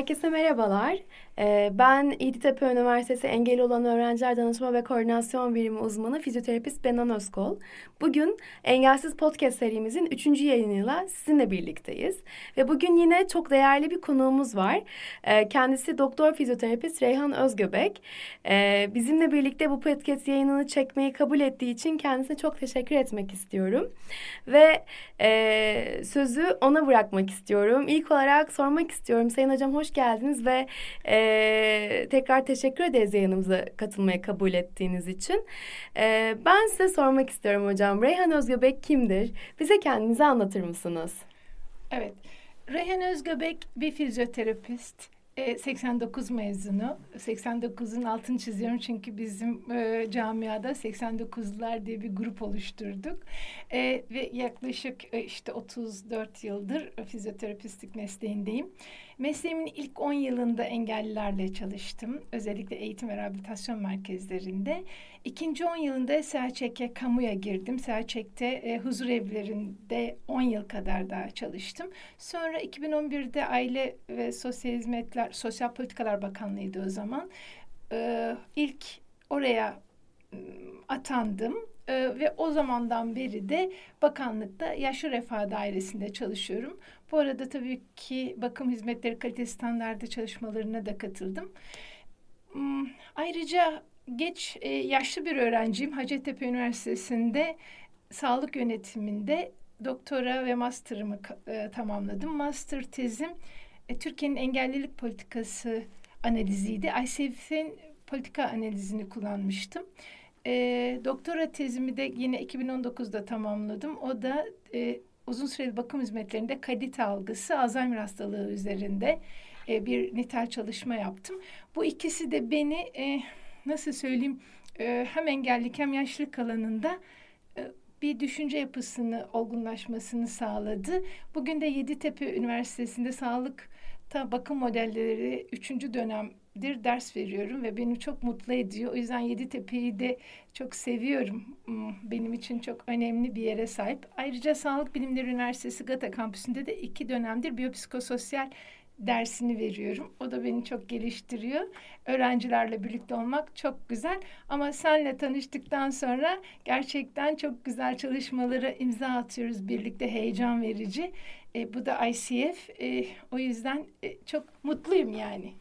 Herkese merhabalar. Ee, ben İditepe Üniversitesi Engeli Olan Öğrenciler Danışma ve Koordinasyon Birimi uzmanı fizyoterapist Benan Özkol. Bugün Engelsiz Podcast serimizin üçüncü yayınıyla sizinle birlikteyiz. Ve bugün yine çok değerli bir konuğumuz var. Ee, kendisi doktor fizyoterapist Reyhan Özgöbek. Ee, bizimle birlikte bu podcast yayınını çekmeyi kabul ettiği için kendisine çok teşekkür etmek istiyorum. Ve e, sözü ona bırakmak istiyorum. İlk olarak sormak istiyorum. Sayın Hocam hoş geldiniz ve e, tekrar teşekkür ederiz yayınımıza katılmaya kabul ettiğiniz için. E, ben size sormak istiyorum hocam. Reyhan Özgöbek kimdir? Bize kendinizi anlatır mısınız? Evet. Reyhan Özgöbek bir fizyoterapist. 89 e, mezunu. 89'un altını çiziyorum çünkü bizim e, camiada 89'lar diye bir grup oluşturduk. E, ve yaklaşık e, işte 34 yıldır fizyoterapistlik mesleğindeyim. Mesleğimin ilk 10 yılında engellilerle çalıştım. Özellikle eğitim ve rehabilitasyon merkezlerinde. İkinci 10 yılında Selçek'e kamuya girdim. Selçek'te e, huzur evlerinde 10 yıl kadar daha çalıştım. Sonra 2011'de Aile ve Sosyal Hizmetler, Sosyal Politikalar Bakanlığı'ydı o zaman. E, ilk oraya atandım e, ve o zamandan beri de bakanlıkta Yaşlı Refah Dairesi'nde çalışıyorum. Bu arada tabii ki bakım hizmetleri kalite standardı çalışmalarına da katıldım. Hmm, ayrıca geç e, yaşlı bir öğrenciyim. Hacettepe Üniversitesi'nde sağlık yönetiminde doktora ve master'ımı e, tamamladım. Master tezim e, Türkiye'nin engellilik politikası analiziydi. ICF'in politika analizini kullanmıştım. E, doktora tezimi de yine 2019'da tamamladım. O da e, uzun süreli bakım hizmetlerinde kalite algısı Alzheimer hastalığı üzerinde e, bir nitel çalışma yaptım. Bu ikisi de beni e, nasıl söyleyeyim e, hem engellilik hem yaşlılık alanında e, bir düşünce yapısını olgunlaşmasını sağladı. Bugün de Yeditepe Üniversitesi'nde sağlık ta bakım modelleri üçüncü dönemdir ders veriyorum ve beni çok mutlu ediyor. O yüzden Yeditepe'yi de çok seviyorum. Hmm, benim için çok önemli bir yere sahip. Ayrıca Sağlık Bilimleri Üniversitesi Gata Kampüsü'nde de iki dönemdir biyopsikososyal dersini veriyorum. O da beni çok geliştiriyor. Öğrencilerle birlikte olmak çok güzel. Ama senle tanıştıktan sonra gerçekten çok güzel çalışmalara imza atıyoruz birlikte. Heyecan verici. E, bu da ICF. E, o yüzden e, çok mutluyum yani.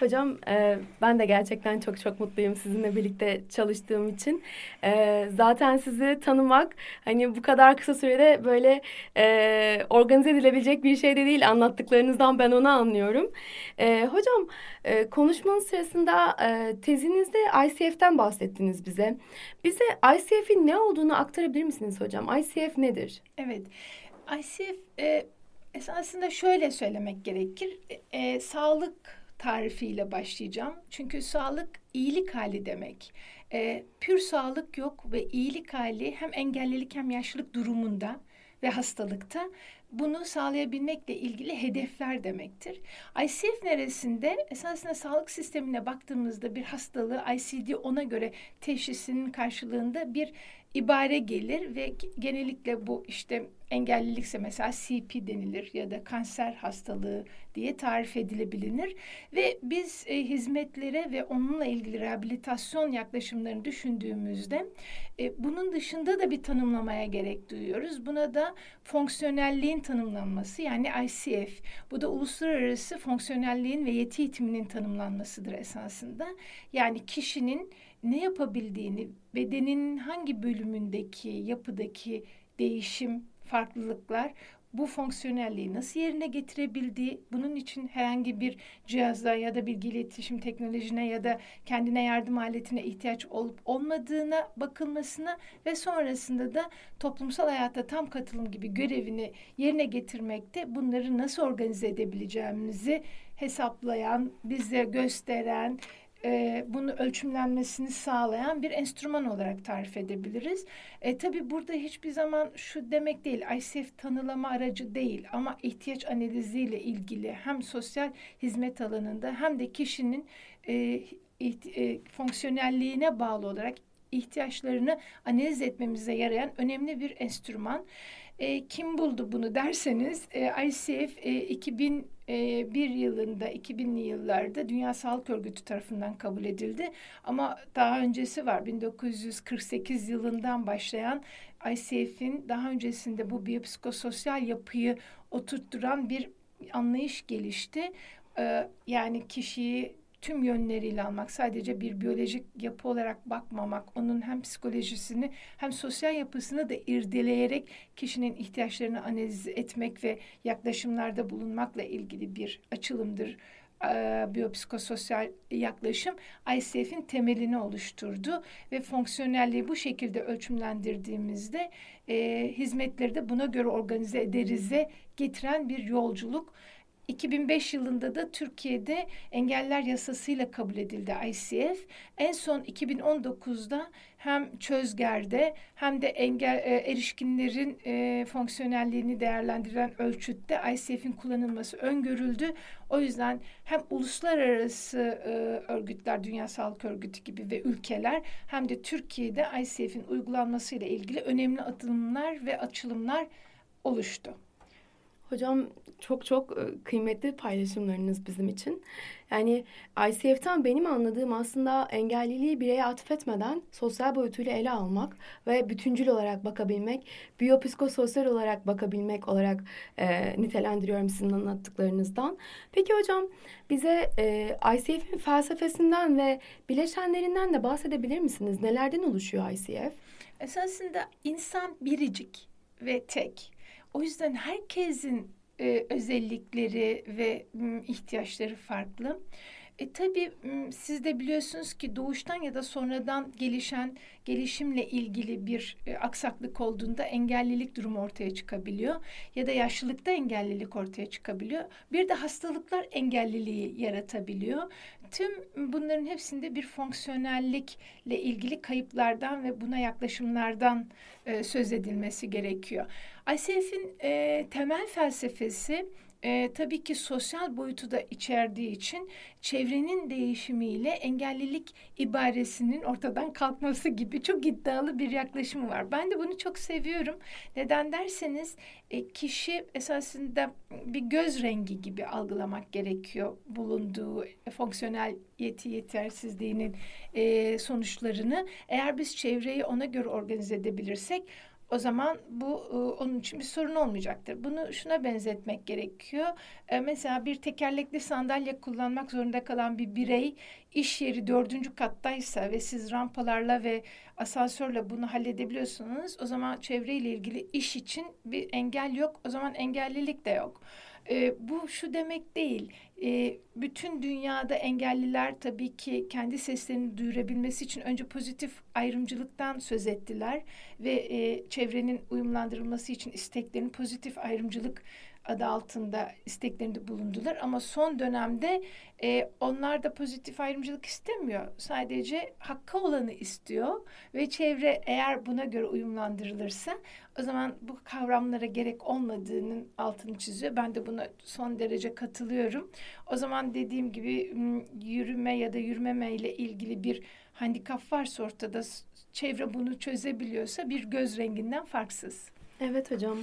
Hocam e, ben de gerçekten çok çok mutluyum sizinle birlikte çalıştığım için. E, zaten sizi tanımak hani bu kadar kısa sürede böyle e, organize edilebilecek bir şey de değil. Anlattıklarınızdan ben onu anlıyorum. E, hocam e, konuşmanın sırasında e, tezinizde ICF'ten bahsettiniz bize. Bize ICF'in ne olduğunu aktarabilir misiniz hocam? ICF nedir? Evet. ICF e, esasında şöyle söylemek gerekir. E, e, sağlık tarifiyle başlayacağım. Çünkü sağlık iyilik hali demek. E, pür sağlık yok ve iyilik hali hem engellilik hem yaşlılık durumunda ve hastalıkta bunu sağlayabilmekle ilgili hedefler demektir. ICF neresinde esasında sağlık sistemine baktığımızda bir hastalığı ICD ona göre teşhisinin karşılığında bir ibare gelir ve genellikle bu işte engellilikse mesela CP denilir ya da kanser hastalığı diye tarif edilebilir ve biz e, hizmetlere ve onunla ilgili rehabilitasyon yaklaşımlarını düşündüğümüzde e, bunun dışında da bir tanımlamaya gerek duyuyoruz. Buna da fonksiyonelliğin tanımlanması yani ICF. Bu da uluslararası fonksiyonelliğin ve yeti eğitiminin tanımlanmasıdır esasında. Yani kişinin ne yapabildiğini, bedenin hangi bölümündeki, yapıdaki değişim, farklılıklar bu fonksiyonelliği nasıl yerine getirebildiği, bunun için herhangi bir cihazda ya da bilgi iletişim teknolojine ya da kendine yardım aletine ihtiyaç olup olmadığına bakılmasına ve sonrasında da toplumsal hayata tam katılım gibi görevini yerine getirmekte bunları nasıl organize edebileceğimizi hesaplayan, bize gösteren, e, bunu ölçümlenmesini sağlayan bir enstrüman olarak tarif edebiliriz. E, tabii burada hiçbir zaman şu demek değil, ICF tanılama aracı değil ama ihtiyaç analiziyle ilgili hem sosyal hizmet alanında hem de kişinin e, e, fonksiyonelliğine bağlı olarak ihtiyaçlarını analiz etmemize yarayan önemli bir enstrüman. E, kim buldu bunu derseniz e, ICF e, 2000 2001 yılında 2000'li yıllarda Dünya Sağlık Örgütü tarafından kabul edildi. Ama daha öncesi var 1948 yılından başlayan ICF'in daha öncesinde bu biyopsikososyal yapıyı oturtturan bir anlayış gelişti. Ee, yani kişiyi tüm yönleriyle almak, sadece bir biyolojik yapı olarak bakmamak, onun hem psikolojisini hem sosyal yapısını da irdeleyerek kişinin ihtiyaçlarını analiz etmek ve yaklaşımlarda bulunmakla ilgili bir açılımdır. E, biyopsikososyal yaklaşım ICF'in temelini oluşturdu ve fonksiyonelliği bu şekilde ölçümlendirdiğimizde e, hizmetleri de buna göre organize ederize getiren bir yolculuk. 2005 yılında da Türkiye'de engeller yasasıyla kabul edildi ICF. En son 2019'da hem çözgerde hem de engel e, erişkinlerin e, fonksiyonelliğini değerlendiren ölçütte ICF'in kullanılması öngörüldü. O yüzden hem uluslararası e, örgütler, Dünya Sağlık Örgütü gibi ve ülkeler hem de Türkiye'de ICF'in uygulanmasıyla ilgili önemli atılımlar ve açılımlar oluştu. Hocam çok çok e, kıymetli paylaşımlarınız bizim için. Yani ICF'ten benim anladığım aslında engelliliği bireye atfetmeden sosyal boyutuyla ele almak ve bütüncül olarak bakabilmek, biyopsikososyal olarak bakabilmek olarak e, nitelendiriyorum sizin anlattıklarınızdan. Peki hocam bize e, ICF'in felsefesinden ve bileşenlerinden de bahsedebilir misiniz? Nelerden oluşuyor ICF? Esasında insan biricik ve tek. O yüzden herkesin e, özellikleri ve ihtiyaçları farklı. E, tabii siz de biliyorsunuz ki doğuştan ya da sonradan gelişen gelişimle ilgili bir e, aksaklık olduğunda engellilik durumu ortaya çıkabiliyor. Ya da yaşlılıkta engellilik ortaya çıkabiliyor. Bir de hastalıklar engelliliği yaratabiliyor. Tüm bunların hepsinde bir fonksiyonellikle ilgili kayıplardan ve buna yaklaşımlardan e, söz edilmesi gerekiyor. ICF'in e, temel felsefesi e, tabii ki sosyal boyutu da içerdiği için çevrenin değişimiyle engellilik ibaresinin ortadan kalkması gibi çok iddialı bir yaklaşımı var. Ben de bunu çok seviyorum. Neden derseniz e, kişi esasında bir göz rengi gibi algılamak gerekiyor bulunduğu fonksiyonel yeti yetersizliğinin e, sonuçlarını. Eğer biz çevreyi ona göre organize edebilirsek o zaman bu e, onun için bir sorun olmayacaktır. Bunu şuna benzetmek gerekiyor. E, mesela bir tekerlekli sandalye kullanmak zorunda kalan bir birey iş yeri dördüncü kattaysa ve siz rampalarla ve asansörle bunu halledebiliyorsunuz. O zaman çevreyle ilgili iş için bir engel yok. O zaman engellilik de yok. E, bu şu demek değil. E, bütün dünyada engelliler tabii ki kendi seslerini duyurabilmesi için önce pozitif ayrımcılıktan söz ettiler ve e, çevrenin uyumlandırılması için isteklerini pozitif ayrımcılık adı altında isteklerinde bulundular. Ama son dönemde e, onlar da pozitif ayrımcılık istemiyor. Sadece hakkı olanı istiyor ve çevre eğer buna göre uyumlandırılırsa o zaman bu kavramlara gerek olmadığının altını çiziyor. Ben de buna son derece katılıyorum. O zaman dediğim gibi yürüme ya da yürümeme ile ilgili bir handikap varsa ortada çevre bunu çözebiliyorsa bir göz renginden farksız. Evet hocam.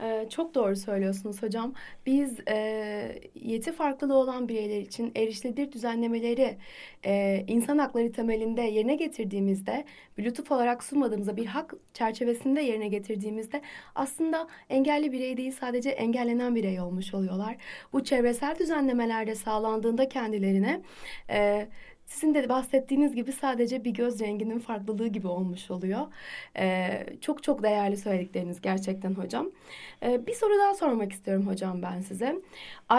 Ee, çok doğru söylüyorsunuz hocam. Biz e, yeti farklılığı olan bireyler için erişilebilir düzenlemeleri e, insan hakları temelinde yerine getirdiğimizde, lütuf olarak sunmadığımızda, bir hak çerçevesinde yerine getirdiğimizde aslında engelli birey değil sadece engellenen birey olmuş oluyorlar. Bu çevresel düzenlemelerde sağlandığında kendilerine e, sizin de bahsettiğiniz gibi sadece bir göz renginin farklılığı gibi olmuş oluyor. Ee, çok çok değerli söyledikleriniz gerçekten hocam. Ee, bir soru daha sormak istiyorum hocam ben size.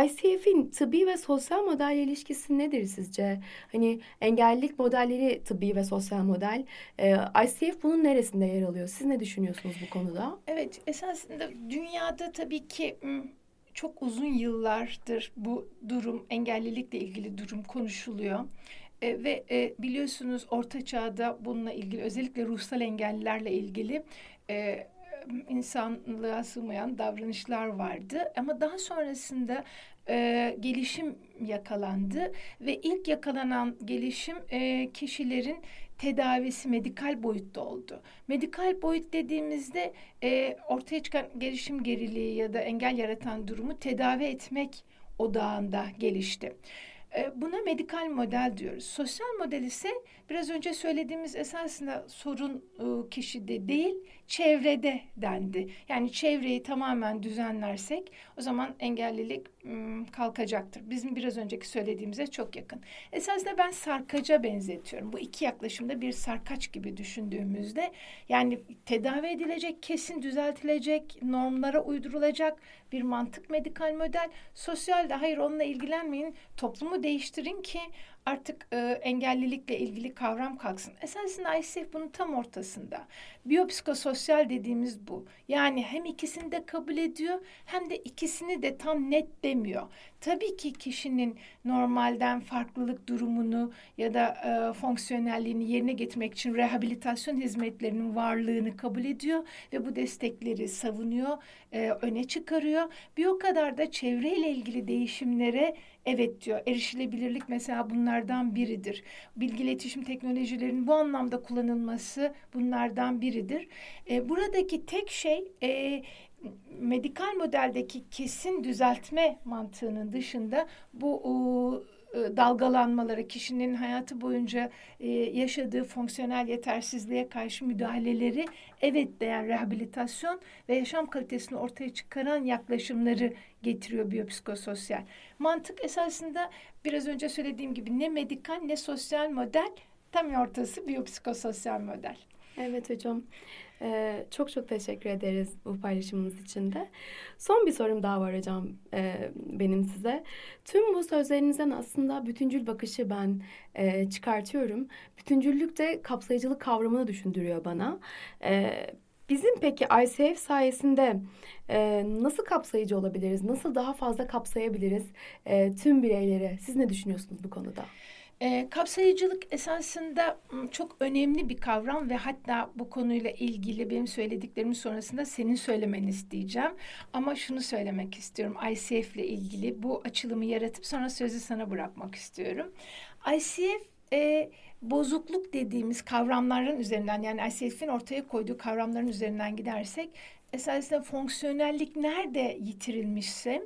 ICF'in tıbbi ve sosyal model ilişkisi nedir sizce? Hani engellilik modelleri tıbbi ve sosyal model. Ee, ICF bunun neresinde yer alıyor? Siz ne düşünüyorsunuz bu konuda? Evet esasında dünyada tabii ki çok uzun yıllardır bu durum engellilikle ilgili durum konuşuluyor. E, ve e, biliyorsunuz Orta Çağ'da bununla ilgili özellikle ruhsal engellilerle ilgili e, insanlığa sığmayan davranışlar vardı. Ama daha sonrasında e, gelişim yakalandı ve ilk yakalanan gelişim e, kişilerin tedavisi medikal boyutta oldu. Medikal boyut dediğimizde e, ortaya çıkan gelişim geriliği ya da engel yaratan durumu tedavi etmek odağında gelişti. E, buna medikal model diyoruz. Sosyal model ise biraz önce söylediğimiz esasında sorun e, kişide değil, çevrede dendi. Yani çevreyi tamamen düzenlersek o zaman engellilik kalkacaktır. Bizim biraz önceki söylediğimize çok yakın. Esasında ben sarkaca benzetiyorum. Bu iki yaklaşımda bir sarkaç gibi düşündüğümüzde yani tedavi edilecek, kesin düzeltilecek, normlara uydurulacak bir mantık medikal model. Sosyal de hayır onunla ilgilenmeyin, toplumu değiştirin ki artık e, engellilikle ilgili kavram kalksın. Esasında ICF bunun tam ortasında. Biyopsikososyal dediğimiz bu. Yani hem ikisini de kabul ediyor hem de ikisini de tam net demiyor. Tabii ki kişinin normalden farklılık durumunu ya da e, fonksiyonelliğini yerine getirmek için rehabilitasyon hizmetlerinin varlığını kabul ediyor ve bu destekleri savunuyor, e, öne çıkarıyor. Bir o kadar da çevreyle ilgili değişimlere Evet diyor erişilebilirlik mesela bunlardan biridir. Bilgi iletişim teknolojilerinin bu anlamda kullanılması bunlardan biridir. E, buradaki tek şey e, medikal modeldeki kesin düzeltme mantığının dışında bu o, e, dalgalanmaları, kişinin hayatı boyunca e, yaşadığı fonksiyonel yetersizliğe karşı müdahaleleri evet değer rehabilitasyon ve yaşam kalitesini ortaya çıkaran yaklaşımları getiriyor biyopsikososyal. Mantık esasında biraz önce söylediğim gibi ne medikal ne sosyal model tam ortası biyopsikososyal model. Evet hocam. Ee, çok çok teşekkür ederiz bu paylaşımınız için de. Son bir sorum daha var hocam e, benim size. Tüm bu sözlerinizden aslında bütüncül bakışı ben e, çıkartıyorum. Bütüncüllük de kapsayıcılık kavramını düşündürüyor bana. E, bizim peki ICF sayesinde e, nasıl kapsayıcı olabiliriz? Nasıl daha fazla kapsayabiliriz e, tüm bireyleri? Siz ne düşünüyorsunuz bu konuda? E, kapsayıcılık esasında çok önemli bir kavram ve hatta bu konuyla ilgili benim söylediklerimin sonrasında senin söylemeni isteyeceğim. Ama şunu söylemek istiyorum ICF ile ilgili bu açılımı yaratıp sonra sözü sana bırakmak istiyorum. ICF e, bozukluk dediğimiz kavramların üzerinden yani ICF'in ortaya koyduğu kavramların üzerinden gidersek esasında fonksiyonellik nerede yitirilmişse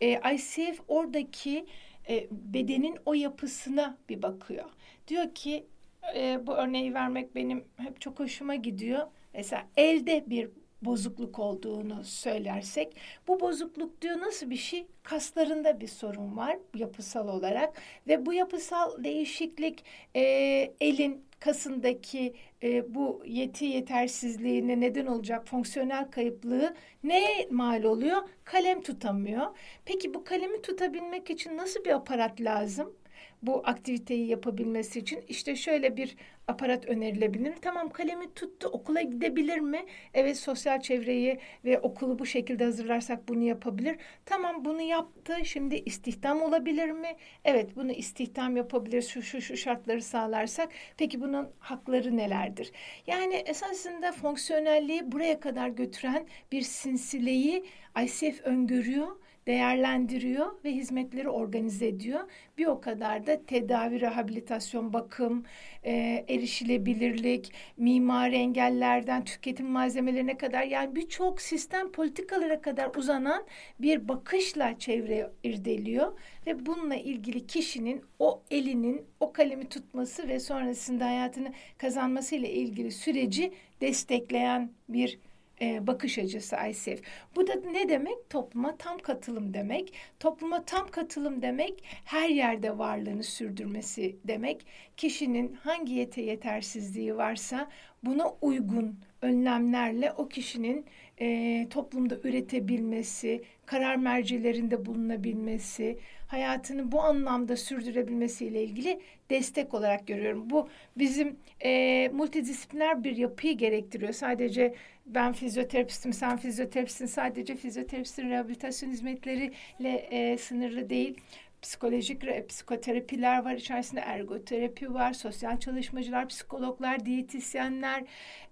e, ICF oradaki e, bedenin o yapısına bir bakıyor. Diyor ki e, bu örneği vermek benim hep çok hoşuma gidiyor. Mesela elde bir bozukluk olduğunu söylersek bu bozukluk diyor nasıl bir şey? Kaslarında bir sorun var yapısal olarak ve bu yapısal değişiklik e, elin kasındaki e, bu yeti yetersizliğine neden olacak fonksiyonel kayıplığı ne mal oluyor? Kalem tutamıyor. Peki bu kalemi tutabilmek için nasıl bir aparat lazım? Bu aktiviteyi yapabilmesi için işte şöyle bir aparat önerilebilir. Tamam kalemi tuttu okula gidebilir mi? Evet sosyal çevreyi ve okulu bu şekilde hazırlarsak bunu yapabilir. Tamam bunu yaptı şimdi istihdam olabilir mi? Evet bunu istihdam yapabilir şu şu şu şartları sağlarsak. Peki bunun hakları nelerdir? Yani esasında fonksiyonelliği buraya kadar götüren bir sinsileyi ICF öngörüyor değerlendiriyor ve hizmetleri organize ediyor. Bir o kadar da tedavi, rehabilitasyon, bakım, e, erişilebilirlik, mimari engellerden tüketim malzemelerine kadar yani birçok sistem politikalara kadar uzanan bir bakışla çevre irdeliyor ve bununla ilgili kişinin o elinin o kalemi tutması ve sonrasında hayatını kazanması ile ilgili süreci destekleyen bir e, bakış açısı ICF. Bu da ne demek? Topluma tam katılım demek. Topluma tam katılım demek her yerde varlığını sürdürmesi demek. Kişinin hangi yete yetersizliği varsa buna uygun önlemlerle o kişinin e, toplumda üretebilmesi, karar mercilerinde bulunabilmesi, hayatını bu anlamda sürdürebilmesiyle ilgili destek olarak görüyorum. Bu bizim e, multidisipliner bir yapıyı gerektiriyor. Sadece ben fizyoterapistim, sen fizyoterapistin. Sadece fizyoterapistin rehabilitasyon hizmetleriyle e, sınırlı değil psikolojik psikoterapiler var içerisinde ergoterapi var, sosyal çalışmacılar, psikologlar, diyetisyenler,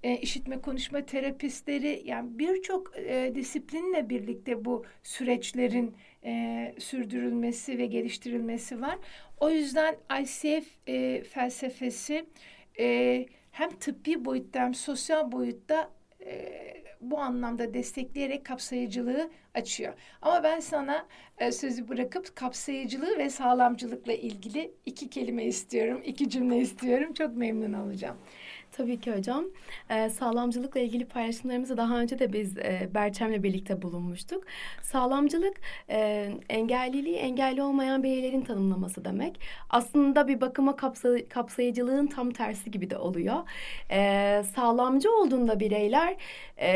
e, işitme konuşma terapistleri yani birçok e, disiplinle birlikte bu süreçlerin e, sürdürülmesi ve geliştirilmesi var. O yüzden ICF e, felsefesi e, hem tıbbi boyutta hem sosyal boyutta e, bu anlamda destekleyerek kapsayıcılığı açıyor. Ama ben sana e, sözü bırakıp kapsayıcılığı ve sağlamcılıkla ilgili iki kelime istiyorum, iki cümle istiyorum. Çok memnun olacağım. Tabii ki hocam. Ee, sağlamcılıkla ilgili paylaşımlarımızı daha önce de biz e, Berçem'le birlikte bulunmuştuk. Sağlamcılık e, engelliliği engelli olmayan bireylerin tanımlaması demek. Aslında bir bakıma kapsay kapsayıcılığın tam tersi gibi de oluyor. E, sağlamcı olduğunda bireyler e,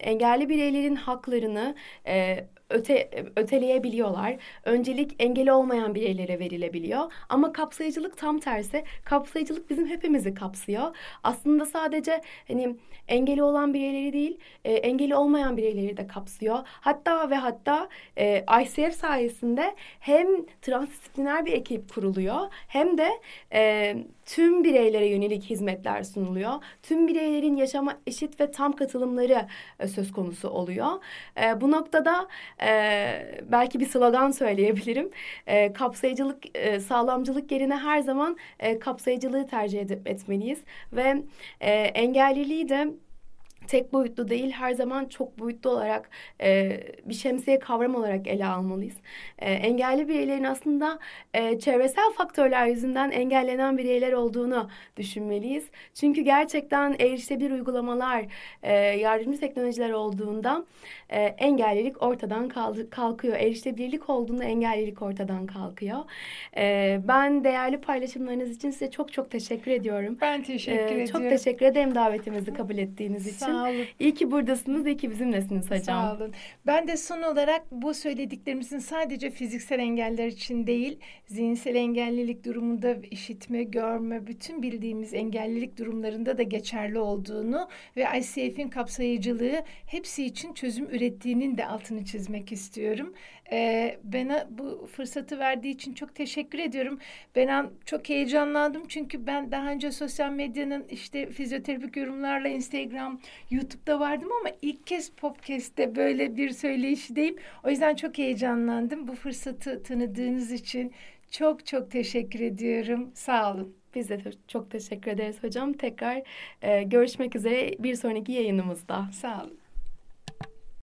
engelli bireylerin haklarını e, öte, öteleyebiliyorlar. Öncelik engeli olmayan bireylere verilebiliyor. Ama kapsayıcılık tam tersi. Kapsayıcılık bizim hepimizi kapsıyor. Aslında sadece hani engeli olan bireyleri değil, e, engeli olmayan bireyleri de kapsıyor. Hatta ve hatta e, ICF sayesinde hem transdisipliner bir ekip kuruluyor hem de e, tüm bireylere yönelik hizmetler sunuluyor. Tüm bireylerin yaşama eşit ve tam katılımları e, söz konusu oluyor. E, bu noktada e, belki bir slogan söyleyebilirim. E, kapsayıcılık, e, sağlamcılık yerine her zaman e, kapsayıcılığı tercih edip etmeliyiz. Ve e, engelliliği de tek boyutlu değil her zaman çok boyutlu olarak e, bir şemsiye kavram olarak ele almalıyız. E, engelli bireylerin aslında e, çevresel faktörler yüzünden engellenen bireyler olduğunu düşünmeliyiz. Çünkü gerçekten erişilebilir uygulamalar, e, yardımcı teknolojiler olduğunda e, engellilik ortadan kalkıyor. Erişilebilirlik olduğunda engellilik ortadan kalkıyor. E, ben değerli paylaşımlarınız için size çok çok teşekkür ediyorum. Ben teşekkür e, ediyorum. Çok teşekkür ederim davetimizi kabul ettiğiniz için. Sağ olun. İyi ki buradasınız, iyi ki bizimlesiniz hocam. Sağ olun. Ben de son olarak bu söylediklerimizin sadece fiziksel engeller için değil, zihinsel engellilik durumunda işitme, görme, bütün bildiğimiz engellilik durumlarında da geçerli olduğunu ve ICF'in kapsayıcılığı hepsi için çözüm ürettiğinin de altını çizmek istiyorum. Ee, bana bu fırsatı verdiği için çok teşekkür ediyorum. Ben çok heyecanlandım çünkü ben daha önce sosyal medyanın işte fizyoterapik yorumlarla Instagram, YouTube'da vardım ama ilk kez podcast'te böyle bir söyleşideyim. O yüzden çok heyecanlandım. Bu fırsatı tanıdığınız için çok çok teşekkür ediyorum. Sağ olun. Biz de çok teşekkür ederiz hocam. Tekrar e, görüşmek üzere bir sonraki yayınımızda. Sağ olun.